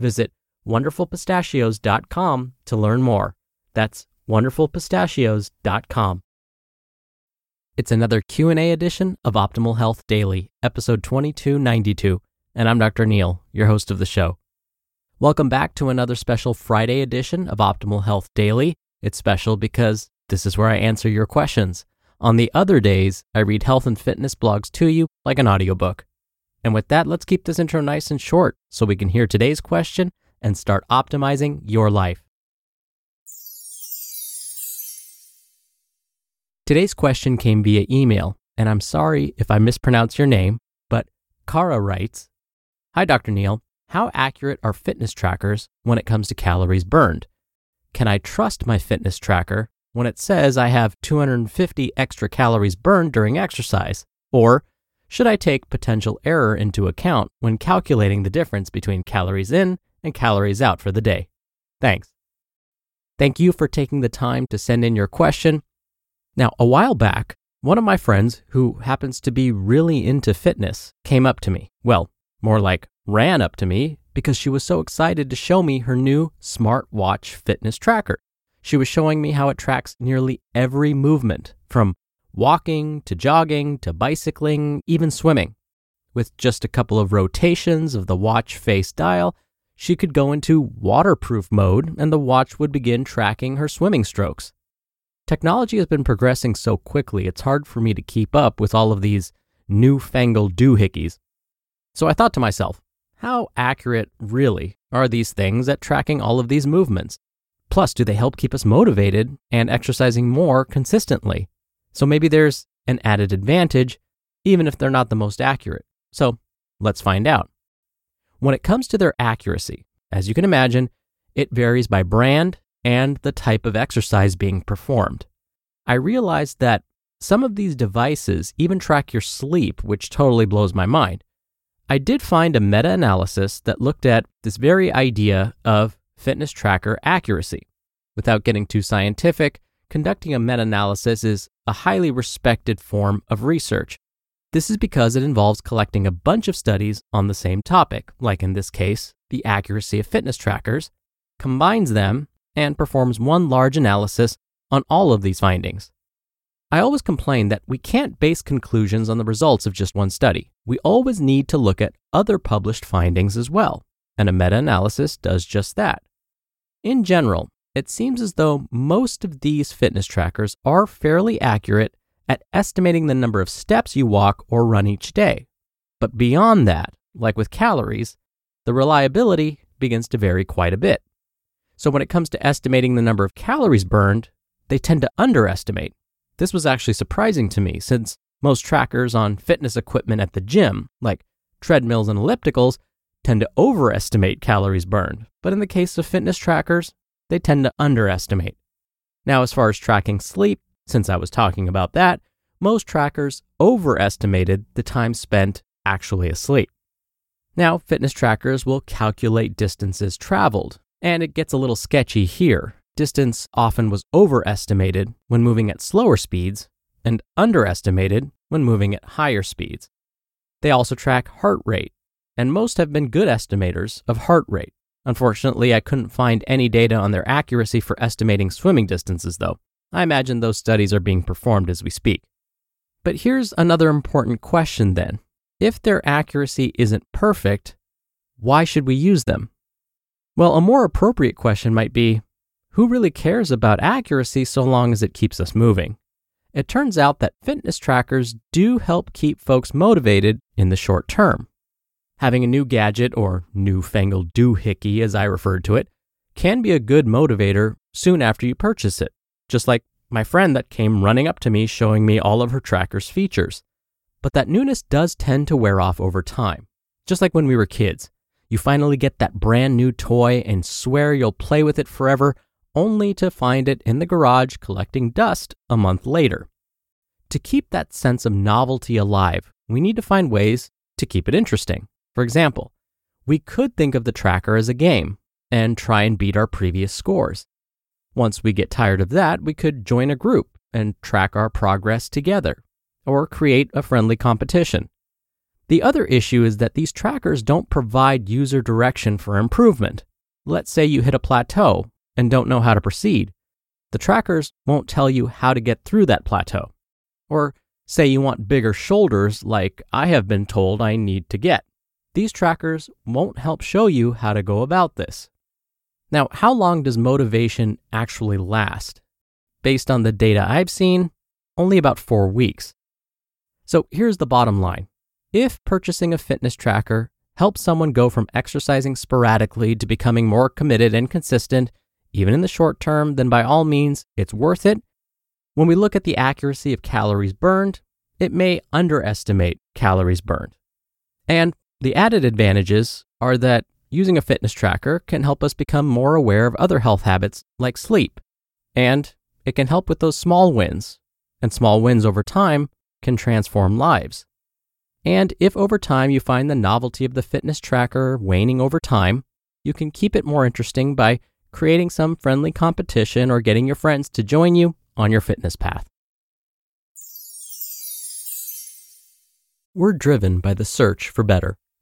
Visit wonderfulpistachios.com to learn more. That's wonderfulpistachios.com. It's another Q&A edition of Optimal Health Daily, episode 2292, and I'm Dr. Neal, your host of the show. Welcome back to another special Friday edition of Optimal Health Daily. It's special because this is where I answer your questions. On the other days, I read health and fitness blogs to you like an audiobook. And with that, let's keep this intro nice and short so we can hear today's question and start optimizing your life. Today's question came via email, and I'm sorry if I mispronounce your name, but Kara writes Hi, Dr. Neal. How accurate are fitness trackers when it comes to calories burned? Can I trust my fitness tracker when it says I have 250 extra calories burned during exercise? Or should I take potential error into account when calculating the difference between calories in and calories out for the day? Thanks. Thank you for taking the time to send in your question. Now, a while back, one of my friends who happens to be really into fitness came up to me. Well, more like ran up to me because she was so excited to show me her new smartwatch fitness tracker. She was showing me how it tracks nearly every movement from walking to jogging to bicycling, even swimming. With just a couple of rotations of the watch face dial, she could go into waterproof mode and the watch would begin tracking her swimming strokes. Technology has been progressing so quickly, it's hard for me to keep up with all of these newfangled doohickeys. So I thought to myself, how accurate, really, are these things at tracking all of these movements? Plus, do they help keep us motivated and exercising more consistently? So maybe there's an added advantage, even if they're not the most accurate. So let's find out. When it comes to their accuracy, as you can imagine, it varies by brand and the type of exercise being performed. I realized that some of these devices even track your sleep, which totally blows my mind. I did find a meta analysis that looked at this very idea of fitness tracker accuracy. Without getting too scientific, conducting a meta analysis is a highly respected form of research. This is because it involves collecting a bunch of studies on the same topic, like in this case, the accuracy of fitness trackers, combines them, and performs one large analysis on all of these findings. I always complain that we can't base conclusions on the results of just one study. We always need to look at other published findings as well, and a meta analysis does just that. In general, it seems as though most of these fitness trackers are fairly accurate at estimating the number of steps you walk or run each day. But beyond that, like with calories, the reliability begins to vary quite a bit. So when it comes to estimating the number of calories burned, they tend to underestimate. This was actually surprising to me since most trackers on fitness equipment at the gym, like treadmills and ellipticals, tend to overestimate calories burned. But in the case of fitness trackers, they tend to underestimate. Now, as far as tracking sleep, since I was talking about that, most trackers overestimated the time spent actually asleep. Now, fitness trackers will calculate distances traveled, And it gets a little sketchy here. Distance often was overestimated when moving at slower speeds and underestimated when moving at higher speeds. They also track heart rate, and most have been good estimators of heart rate. Unfortunately, I couldn't find any data on their accuracy for estimating swimming distances, though. I imagine those studies are being performed as we speak. But here's another important question then. If their accuracy isn't perfect, why should we use them? Well, a more appropriate question might be who really cares about accuracy so long as it keeps us moving? It turns out that fitness trackers do help keep folks motivated in the short term. Having a new gadget, or newfangled doohickey as I referred to it, can be a good motivator soon after you purchase it, just like my friend that came running up to me showing me all of her tracker's features. But that newness does tend to wear off over time, just like when we were kids. You finally get that brand new toy and swear you'll play with it forever, only to find it in the garage collecting dust a month later. To keep that sense of novelty alive, we need to find ways to keep it interesting. For example, we could think of the tracker as a game and try and beat our previous scores. Once we get tired of that, we could join a group and track our progress together, or create a friendly competition. The other issue is that these trackers don't provide user direction for improvement. Let's say you hit a plateau and don't know how to proceed. The trackers won't tell you how to get through that plateau. Or say you want bigger shoulders, like I have been told I need to get. These trackers won't help show you how to go about this. Now, how long does motivation actually last? Based on the data I've seen, only about four weeks. So here's the bottom line if purchasing a fitness tracker helps someone go from exercising sporadically to becoming more committed and consistent, even in the short term, then by all means, it's worth it. When we look at the accuracy of calories burned, it may underestimate calories burned. And the added advantages are that using a fitness tracker can help us become more aware of other health habits like sleep. And it can help with those small wins. And small wins over time can transform lives. And if over time you find the novelty of the fitness tracker waning over time, you can keep it more interesting by creating some friendly competition or getting your friends to join you on your fitness path. We're driven by the search for better,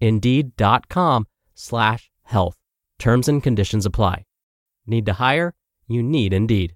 Indeed.com slash health. Terms and conditions apply. Need to hire? You need Indeed.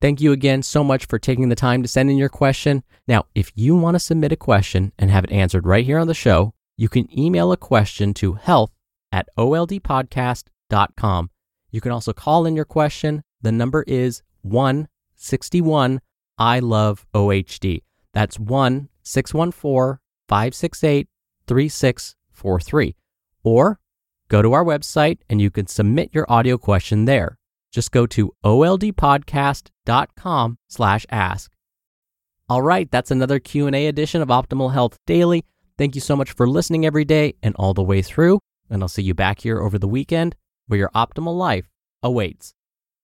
Thank you again so much for taking the time to send in your question. Now, if you want to submit a question and have it answered right here on the show, you can email a question to health at oldpodcast.com. You can also call in your question. The number is 161 I love OHD. That's 1 614 568 3643. Or go to our website and you can submit your audio question there. Just go to oldpodcast.com slash ask. All right, that's another Q&A edition of Optimal Health Daily. Thank you so much for listening every day and all the way through, and I'll see you back here over the weekend where your optimal life awaits.